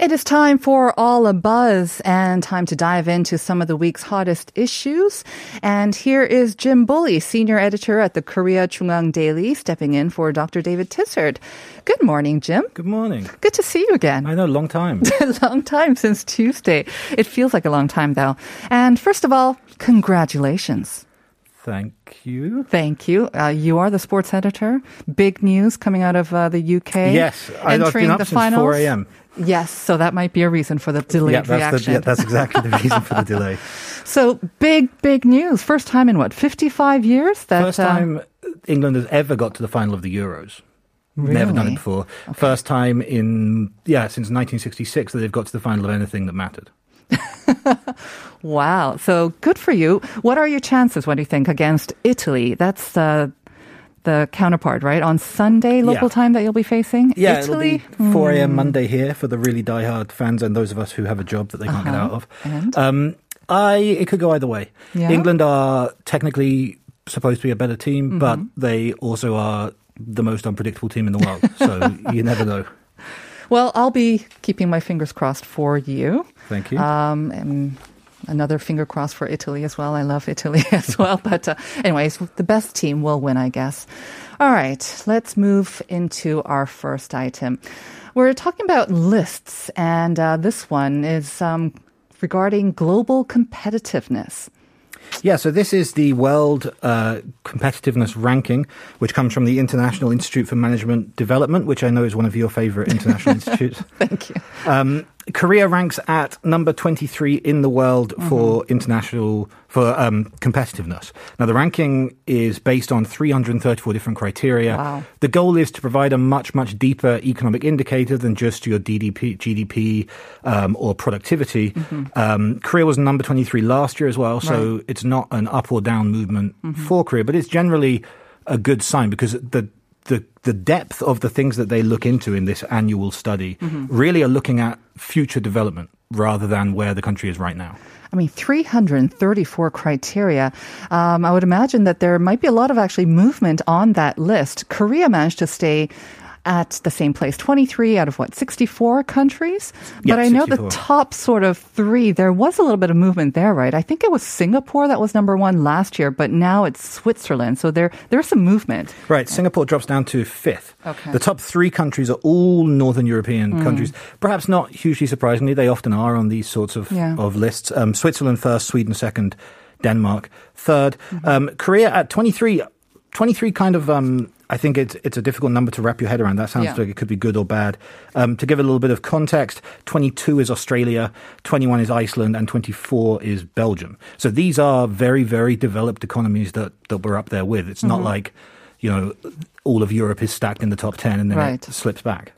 It is time for All a Buzz and time to dive into some of the week's hottest issues. And here is Jim Bulley, senior editor at the Korea JoongAng Daily, stepping in for Dr. David Tizzard. Good morning, Jim. Good morning. Good to see you again. I know, long time. long time since Tuesday. It feels like a long time though. And first of all, congratulations. Thank you. Thank you. Uh, you are the sports editor. Big news coming out of uh, the UK. Yes, I've entering been up the since finals. 4 a.m. Yes, so that might be a reason for the delayed Yeah, that's, the, reaction. yeah, that's exactly the reason for the delay. So big, big news. First time in what, 55 years? That, First uh, time England has ever got to the final of the Euros. Never done it before. First time in, yeah, since 1966 that they've got to the final of anything that mattered. wow. So good for you. What are your chances, what do you think, against Italy? That's uh, the counterpart, right? On Sunday, local Yeah. time that you'll be facing? Yeah, Italy? it'll be 4 a.m. Monday here for the really diehard fans and those of us who have a job that they can't get out of. And? Um, I it could go either way. Yeah? England are technically supposed to be a better team, but they also are the most unpredictable team in the world. So you never know. Well, I'll be keeping my fingers crossed for you. Thank you. Um, and another finger crossed for Italy as well. I love Italy as well. But, uh, anyways, the best team will win, I guess. All right, let's move into our first item. We're talking about lists, and uh, this one is um, regarding global competitiveness. Yeah, so this is the World uh, Competitiveness Ranking, which comes from the International Institute for Management Development, which I know is one of your favorite international institutes. Thank you. Um, Korea ranks at number 23 in the world for international for um, competitiveness. Now, the ranking is based on 334 different criteria. Wow. The goal is to provide a much, much deeper economic indicator than just your DDP, GDP um, or productivity. Um, Korea was number 23 last year as well, so it's not an up or down movement for Korea, but it's generally a good sign because the the the depth of the things that they look into in this annual study really are looking at future development rather than where the country is right now. I mean, 334 criteria. Um, I would imagine that there might be a lot of actually movement on that list. Korea managed to stay at the same place, 23 out of what, 64 countries? But I know the top sort of three, there was a little bit of movement there, right? I think it was Singapore that was number one last year, but now it's Switzerland. So there, there's some movement. Right, Singapore drops down to fifth. Okay. The top three countries are all Northern European countries. Perhaps not hugely surprisingly, they often are on these sorts of, Yeah. of lists. Um, Switzerland first, Sweden second, Denmark 3rd Um, Korea at 23. 23 kind of, um, I think it's, it's a difficult number to wrap your head around. That sounds Yeah. like it could be good or bad. Um, to give a little bit of context, 22 is Australia, 21 is Iceland, and 24 is Belgium. So these are very, very developed economies that, that we're up there with. It's Mm-hmm. not like, you know, all of Europe is stacked in the top 10 and then Right. it slips back.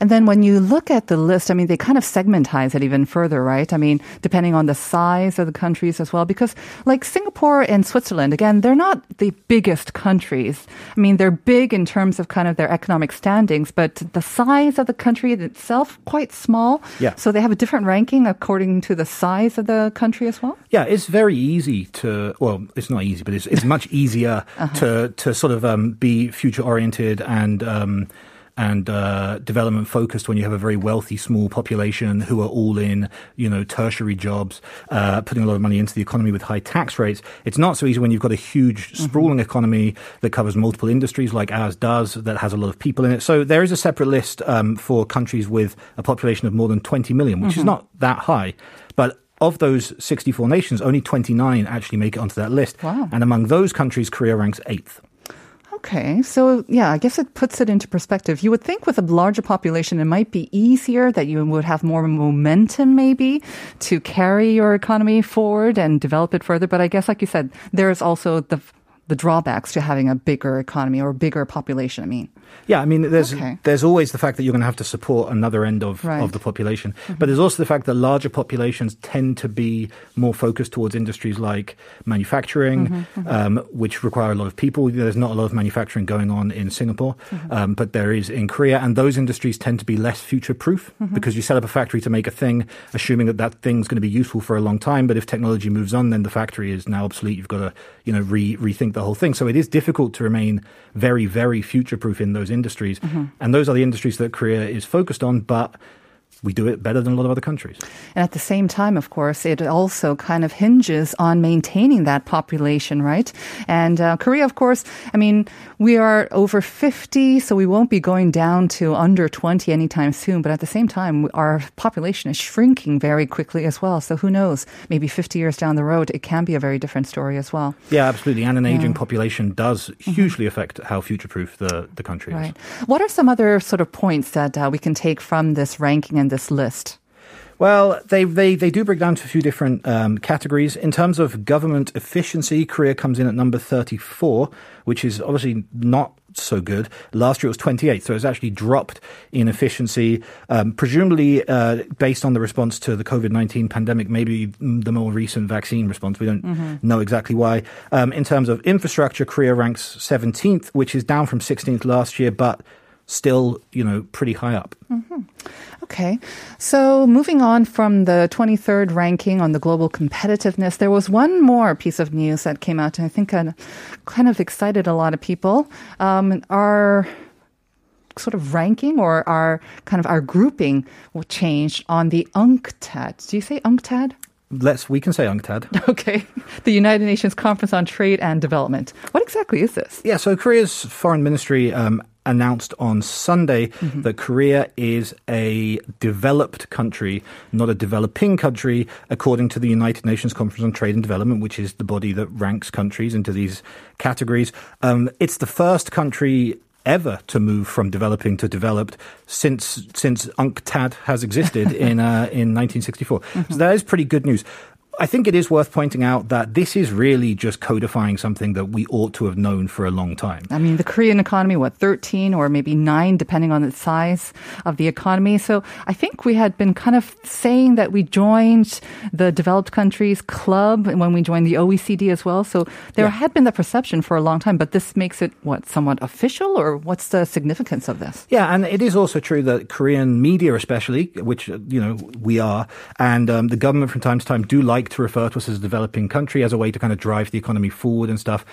And then when you look at the list, I mean, they kind of segmentize it even further, right? I mean, depending on the size of the countries as well, because like Singapore and Switzerland, again, they're not the biggest countries. I mean, they're big in terms of kind of their economic standings, but the size of the country itself, quite small. Yeah. So they have a different ranking according to the size of the country as well? Yeah, it's very easy to. Well, it's not easy, but it's it's much easier to to sort of um, be future oriented and. Um, and uh, development focused when you have a very wealthy small population who are all in you know tertiary jobs, uh, putting a lot of money into the economy with high tax rates. It's not so easy when you've got a huge sprawling economy that covers multiple industries like ours does, that has a lot of people in it. So there is a separate list um, for countries with a population of more than 20 million, which is not that high, but of those 64 nations, only 29 actually make it onto that list. Wow. And among those countries, Korea ranks eighth. Okay, so yeah, I guess it puts it into perspective. You would think with a larger population, it might be easier that you would have more momentum maybe to carry your economy forward and develop it further. But I guess, like you said, there's also the the drawbacks to having a bigger economy or a bigger population. I mean, Yeah, I mean, there's Okay. there's always the fact that you're going to have to support another end of, Right. Mm-hmm. of the population, but there's also the fact that larger populations tend to be more focused towards industries like manufacturing, Mm-hmm, um, which require a lot of people. There's not a lot of manufacturing going on in Singapore, Mm-hmm. um, but there is in Korea, and those industries tend to be less future proof Mm-hmm. because you set up a factory to make a thing, assuming that that thing's going to be useful for a long time. But if technology moves on, then the factory is now obsolete. You've got to you know re- rethink the whole thing. So it is difficult to remain very very future proof in those industries, mm-hmm. and those are the industries that Korea is focused on, but. We do it better than a lot of other countries. And at the same time, of course, it also kind of hinges on maintaining that population, right? And uh, Korea, of course, I mean, we are over 50, so we won't be going down to under 20 anytime soon. But at the same time, our population is shrinking very quickly as well. So who knows? Maybe 50 years down the road, it can be a very different story as well. Yeah, absolutely. And an aging population does hugely affect how future proof the, the country is. What are some other sort of points that uh, we can take from this ranking and this list? Well, they, they, they do break down to a few different um, categories. In terms of government efficiency, Korea comes in at number 34, which is obviously not so good. Last year it was 28, so it's actually dropped in efficiency, um, presumably uh, based on the response to the COVID 19 pandemic, maybe the more recent vaccine response. We don't know exactly why. Um, in terms of infrastructure, Korea ranks 17th, which is down from 16th last year, but still, you know, pretty high up. Okay. So moving on from the 23rd ranking on the global competitiveness, there was one more piece of news that came out and I think kind of excited a lot of people. Um, our sort of ranking or our kind of our grouping changed on the UNCTAD. Do you say UNCTAD? Let's, we can say UNCTAD. Okay. The United Nations Conference on Trade and Development. What exactly is this? Yeah, so Korea's foreign ministry um, announced on Sunday that Korea is a developed country, not a developing country, according to the United Nations Conference on Trade and Development, which is the body that ranks countries into these categories. Um, it's the first country ever to move from developing to developed since since UNCTAD has existed in uh, in 1964. So that is pretty good news. I think it is worth pointing out that this is really just codifying something that we ought to have known for a long time. I mean, the Korean economy, what, 13 or maybe 9, depending on the size of the economy. So I think we had been kind of saying that we joined the developed countries club when we joined the OECD as well. So there Yeah. had been the perception for a long time, but this makes it, what, somewhat official or what's the significance of this? Yeah, and it is also true that Korean media, especially, which you know we are, and um, the government from time to time do like to refer to us as a developing country as a way to kind of drive the economy forward and stuff.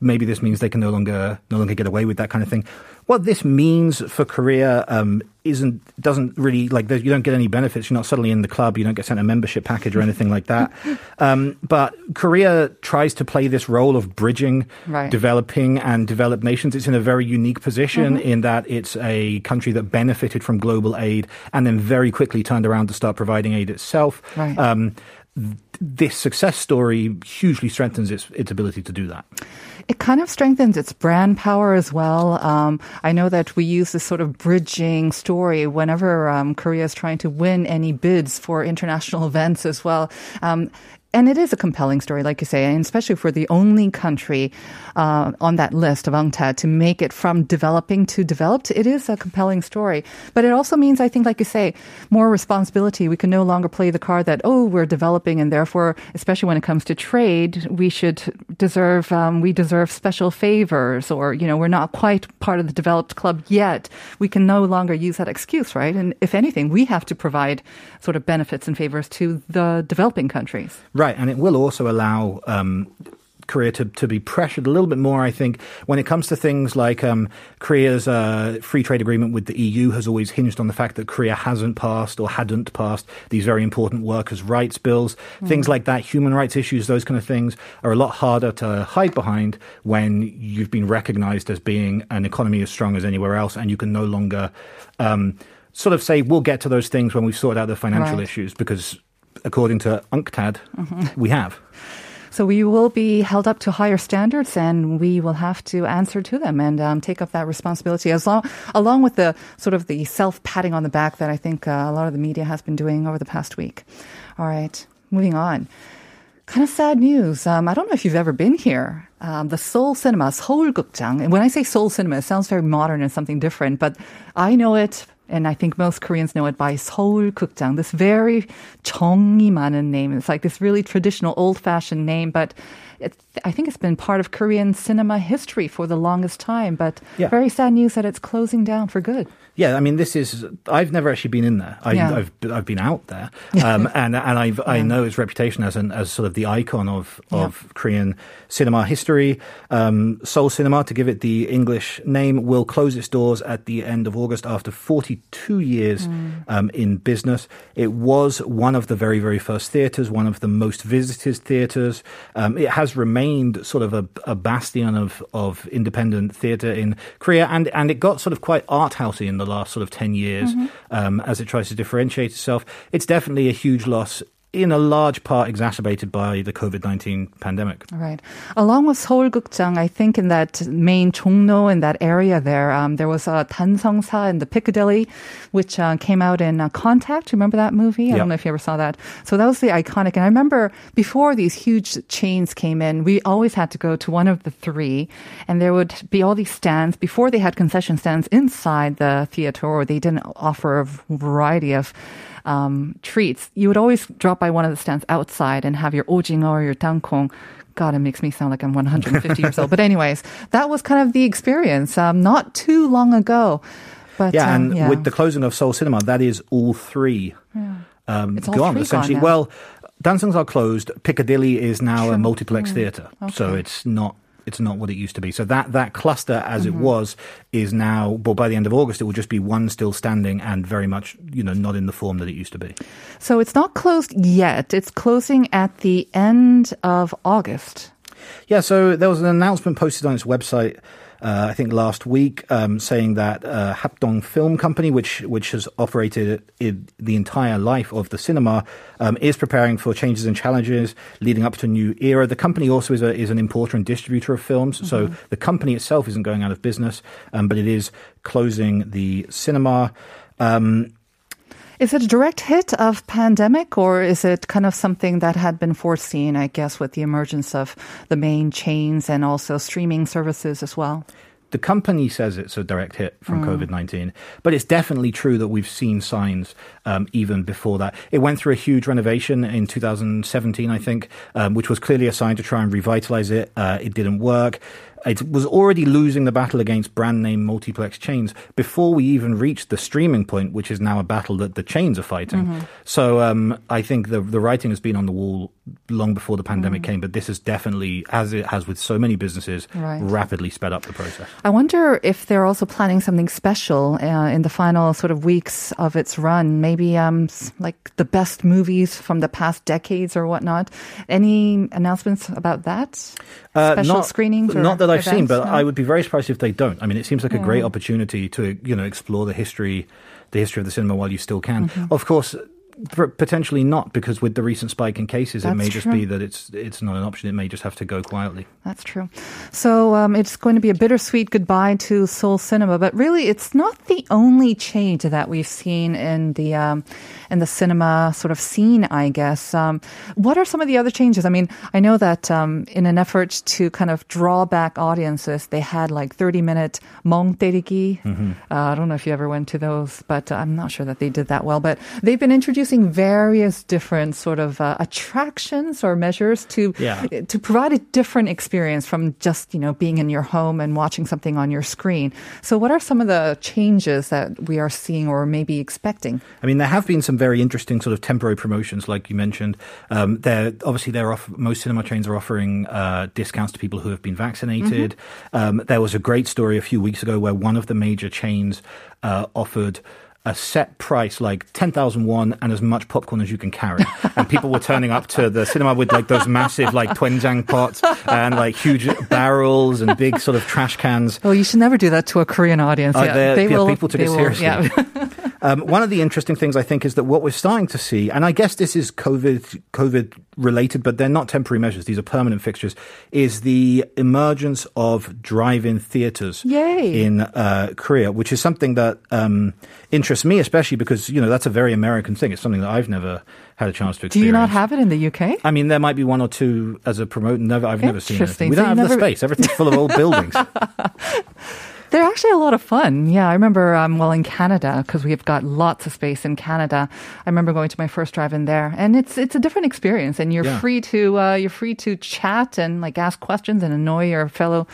Maybe this means they can no longer no longer get away with that kind of thing. What this means for Korea um, isn't doesn't really like you don't get any benefits. You're not suddenly in the club. You don't get sent a membership package or anything like that. Um, but Korea tries to play this role of bridging Right. developing and developed nations. It's in a very unique position in that it's a country that benefited from global aid and then very quickly turned around to start providing aid itself. Right. Um, this success story hugely strengthens its its ability to do that. It kind of strengthens its brand power as well. Um, I know that we use this sort of bridging story whenever um, Korea is trying to win any bids for international events as well. Um, and it is a compelling story, like you say, and especially for the only country uh, on that list of UNCTAD to make it from developing to developed. It is a compelling story. But it also means, I think, like you say, more responsibility. We can no longer play the card that, oh, we're developing, and therefore, especially when it comes to trade, we should deserve, um, we deserve special favors, or, you know, we're not quite part of the developed club yet. We can no longer use that excuse, right? And if anything, we have to provide sort of benefits and favors to the developing countries. Right, and it will also allow um, Korea to, to be pressured a little bit more, I think, when it comes to things like um, Korea's uh, free trade agreement with the EU has always hinged on the fact that Korea hasn't passed or hadn't passed these very important workers' rights bills. Things like that, human rights issues, those kind of things are a lot harder to hide behind when you've been recognized as being an economy as strong as anywhere else and you can no longer um, sort of say, we'll get to those things when we've sorted out the financial Right. issues because according to UNCTAD, we have. So we will be held up to higher standards, and we will have to answer to them and um, take up that responsibility, as long along with the sort of the self patting on the back that I think uh, a lot of the media has been doing over the past week. All right, moving on. Kind of sad news. Um, I don't know if you've ever been here. Um, the Seoul Cinema, Seoul Gukjang. And when I say Seoul Cinema, it sounds very modern and something different, but I know it, and I think most Koreans know it by Seoul Gukjang. This very 정이 많은 name. It's like this really traditional, old-fashioned name, but it, I think it's been part of Korean cinema history for the longest time. But Yeah. very sad news that it's closing down for good. Yeah, I mean, this is. I've never actually been in there. I, Yeah. I've I've been out there, um, and and I've I know its reputation as an as sort of the icon of of Korean cinema history. Um, Seoul Cinema, to give it the English name, will close its doors at the end of August after 42 years um, in business. It was one of the very very first theaters, one of the most visited theaters. Um, it has remained sort of a, a bastion of of independent theater in Korea, and and it got sort of quite art housey in the last sort of 10 years um, as it tries to differentiate itself. It's definitely a huge loss. In a large part exacerbated by the COVID 19 pandemic. Right. Along with Seoul Gukjang, I think in that main Jongno, in that area there, um, there was a Dansungsa in the Piccadilly, which uh, came out in uh, Contact. Remember that movie? I don't know if you ever saw that. So that was the iconic. And I remember before these huge chains came in, we always had to go to one of the three, and there would be all these stands. Before they had concession stands inside the theater, or they didn't offer a variety of um, treats, you would always drop by one of the stands outside and have your ojingo or your tangkong. God, it makes me sound like I'm 150 years old. But anyways, that was kind of the experience um, not too long ago. But Yeah, um, and with the closing of Seoul Cinema, that is all three um, It's all gone, three essentially. now. well, Dancings are closed. Piccadilly is now a True. multiplex theatre, so it's not. It's not what it used to be. So that, that cluster, as Mm-hmm. it was, is now. Well, by the end of August, it will just be one still standing, and very much, you know, not in the form that it used to be. so it's not closed yet. It's closing at the end of August. Yeah, so there was an announcement posted on its website, uh, I think last week, um, saying that uh, Hapdong Film Company, which which has operated the entire life of the cinema, um, is preparing for changes and challenges leading up to a new era. The company also is a, is an importer and distributor of films, so the company itself isn't going out of business, um, but it is closing the cinema. Um, Is it a direct hit of pandemic or is it kind of something that had been foreseen, I guess, with the emergence of the main chains and also streaming services as well? the company says it's a direct hit from COVID 19, but it's definitely true that we've seen signs um, even before that. It went through a huge renovation in 2017, I think, um, which was clearly a sign to try and revitalize it. Uh, it didn't work. It was already losing the battle against brand name multiplex chains before we even reached the streaming point, which is now a battle that the chains are fighting. So um, I think the the writing has been on the wall long before the pandemic came, but this has definitely, as it has with so many businesses, Right. rapidly sped up the process. I wonder if they're also planning something special uh, in the final sort of weeks of its run. Maybe um, like the best movies from the past decades or whatnot. Any announcements about that? Uh, Special not, screenings? Not that I've seen, but No? I would be very surprised if they don't. I mean, it seems like a great opportunity to you know explore the history, the history of the cinema while you still can. Mm-hmm. Of course p- Potentially not, because with the recent spike in cases, it That's may just true. be that it's it's not an option. It may just have to go quietly. That's true. So um, it's going to be a bittersweet goodbye to Seoul Cinema, but really, it's not the only change that we've seen in the um, in the cinema sort of scene. I guess. Um, what are some of the other changes? I mean, I know that um, in an effort to kind of draw back audiences, they had like thirty minute 멍 때리기. Uh, I don't know if you ever went to those, but I'm not sure that they did that well. But they've been introducing various different sort of uh, attractions or measures to Yeah. to provide a different experience from just you know being in your home and watching something on your screen. So, what are some of the changes that we are seeing or maybe expecting? I mean, there have been some very interesting sort of temporary promotions, like you mentioned. Um, they're obviously they're off, most cinema chains are offering uh, discounts to people who have been vaccinated. Um, there was a great story a few weeks ago where one of the major chains uh, offered. A set price, like 10,000 won and as much popcorn as you can carry. and people were turning up to the cinema with like those massive, like, doenjang pots and like huge barrels and big sort of trash cans. Oh, you should never do that to a Korean audience. Uh, yeah, they yeah, will. people took they it will- seriously. Yeah. Um, one of the interesting things I think is that what we're starting to see, and I guess this is COVID COVID related, but they're not temporary measures; these are permanent fixtures. Is the emergence of drive-in theaters Yay. in uh, Korea, which is something that um, interests me, especially because you know that's a very American thing. It's something that I've never had a chance to Experience. Do you not have it in the UK? I mean, there might be one or two as a promote. Never, I've never seen Interesting. anything. We don't you have the never- space. Everything's full of old buildings. They're actually a lot of fun. Yeah, I remember, um, well, in Canada, because we've got lots of space in Canada. I remember going to my first drive-in there, and it's it's a different experience, and you're Yeah. free to uh, you're free to chat and like ask questions and annoy your fellow.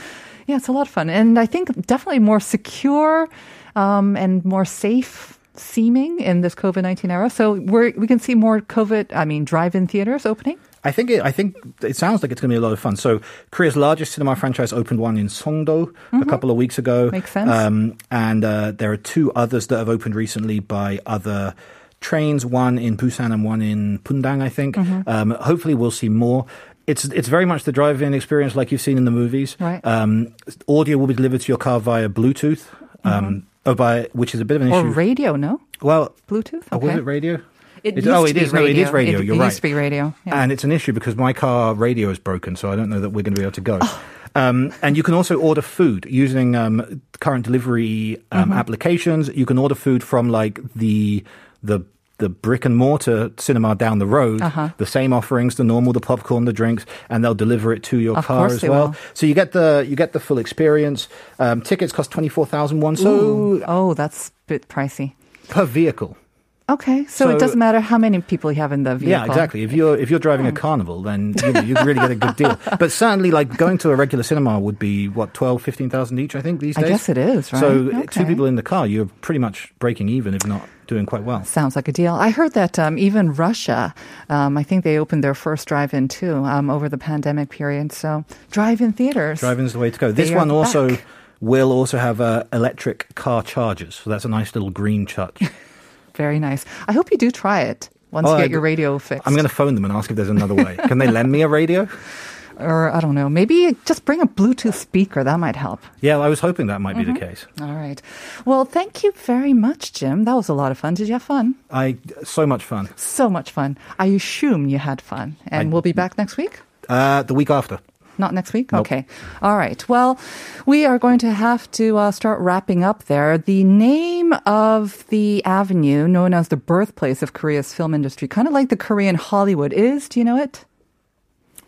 Yeah, it's a lot of fun, and I think definitely more secure um, and more safe seeming in this COVID nineteen era. So we're we can see more COVID. I mean, drive-in theaters opening. I think it, I think it sounds like it's going to be a lot of fun. So Korea's largest cinema franchise opened one in Songdo a couple of weeks ago. Mm-hmm. Makes sense. Um, and uh, there are two others that have opened recently by other trains. One in Busan and one in Bundang, I think. Mm-hmm. Um, hopefully, we'll see more. It's it's very much the drive-in experience like you've seen in the movies. Right. Um, audio will be delivered to your car via Bluetooth. Um, oh, by which is a bit of an Mm-hmm. Or issue. radio, no? well, Bluetooth? oh, was Okay. it radio? It It- oh, to it be is. No, it is radio. It, You're it right. used to be radio. Yeah. And it's an issue because my car radio is broken, so I don't know that we're going to be able to go. Oh. Um, and you can also order food using um, current delivery um, Mm-hmm. applications. You can order food from like the the the brick and mortar cinema down the road. Uh-huh. The same offerings, the normal, the popcorn, the drinks, and they'll deliver it to your Of car as well. will. So you get the you get the full experience. Um, tickets cost twenty four thousand won. So Ooh. oh, that's a bit pricey. per vehicle. Okay, so, it doesn't matter how many people you have in the vehicle. Yeah, exactly. If you're if you're driving a carnival, then you, know, you really get a good deal. But certainly, like going to a regular cinema would be what 12, 15,000 each. I think these days. I guess it is, right? So Okay. two people in the car, you're pretty much breaking even, if not doing quite well. Sounds like a deal. I heard that um, even Russia, um, I think they opened their first drive-in too um, over the pandemic period. So drive-in theaters. Driving's the way to go. This one also back. will also have uh, electric car chargers. So that's a nice little green touch. Very nice. I hope you do try it once Oh, you I- get your radio fixed. I'm going to phone them and ask if there's another way. Can they lend me a radio? or I don't know, maybe just bring a Bluetooth speaker. That might help. Yeah, I was hoping that might be Mm-hmm. the case. All right. Well, thank you very much, Jim. That was a lot of fun. Did you have fun? I so much fun. So much fun. I assume you had fun. And I- we'll be back next week? Uh, the week after. Not next week? Nope. Okay. All right. Well, we are going to have to uh, start wrapping up there. The name of the avenue, known as the birthplace of Korea's film industry, kind of like the Korean Hollywood, is, do you know it?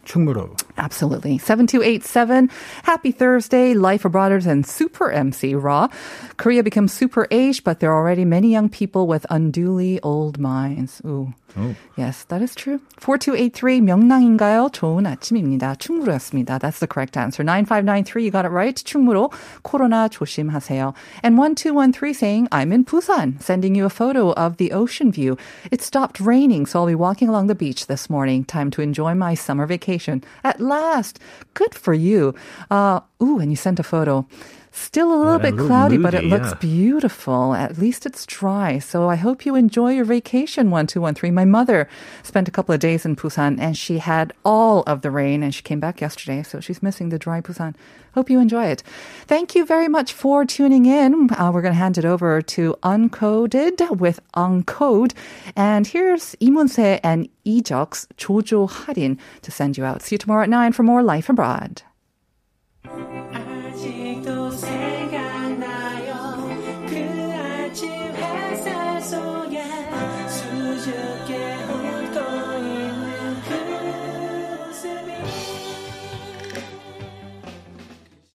충무로. Absolutely. 7287. Happy Thursday, Life Abroaders and Super MC Raw. Korea becomes super aged, but there are already many young people with unduly old minds. Ooh. Yes, that is true. 4283 명랑인가요? 좋은 아침입니다. 충무로였습니다. That's the correct answer. 9593, you got it right. 충무로. 코로나 조심하세요. And 1213 saying, I'm in Busan, sending you a photo of the ocean view. It stopped raining, so I'll be walking along the beach this morning. Time to enjoy my summer vacation. At last. Good for you. Uh, ooh, and you sent a photo. Still a little bit cloudy, but it yeah. looks beautiful. At least it's dry. So I hope you enjoy your vacation, 1213. My mother spent a couple of days in Busan and she had all of the rain and she came back yesterday. So she's missing the dry Busan. Hope you enjoy it. Thank you very much for tuning in. Uh, we're going to hand it over to Uncoded with Uncode. And here's Imunse and Ejok's Chojo Harin to send you out. See you tomorrow at 9 for more Life Abroad.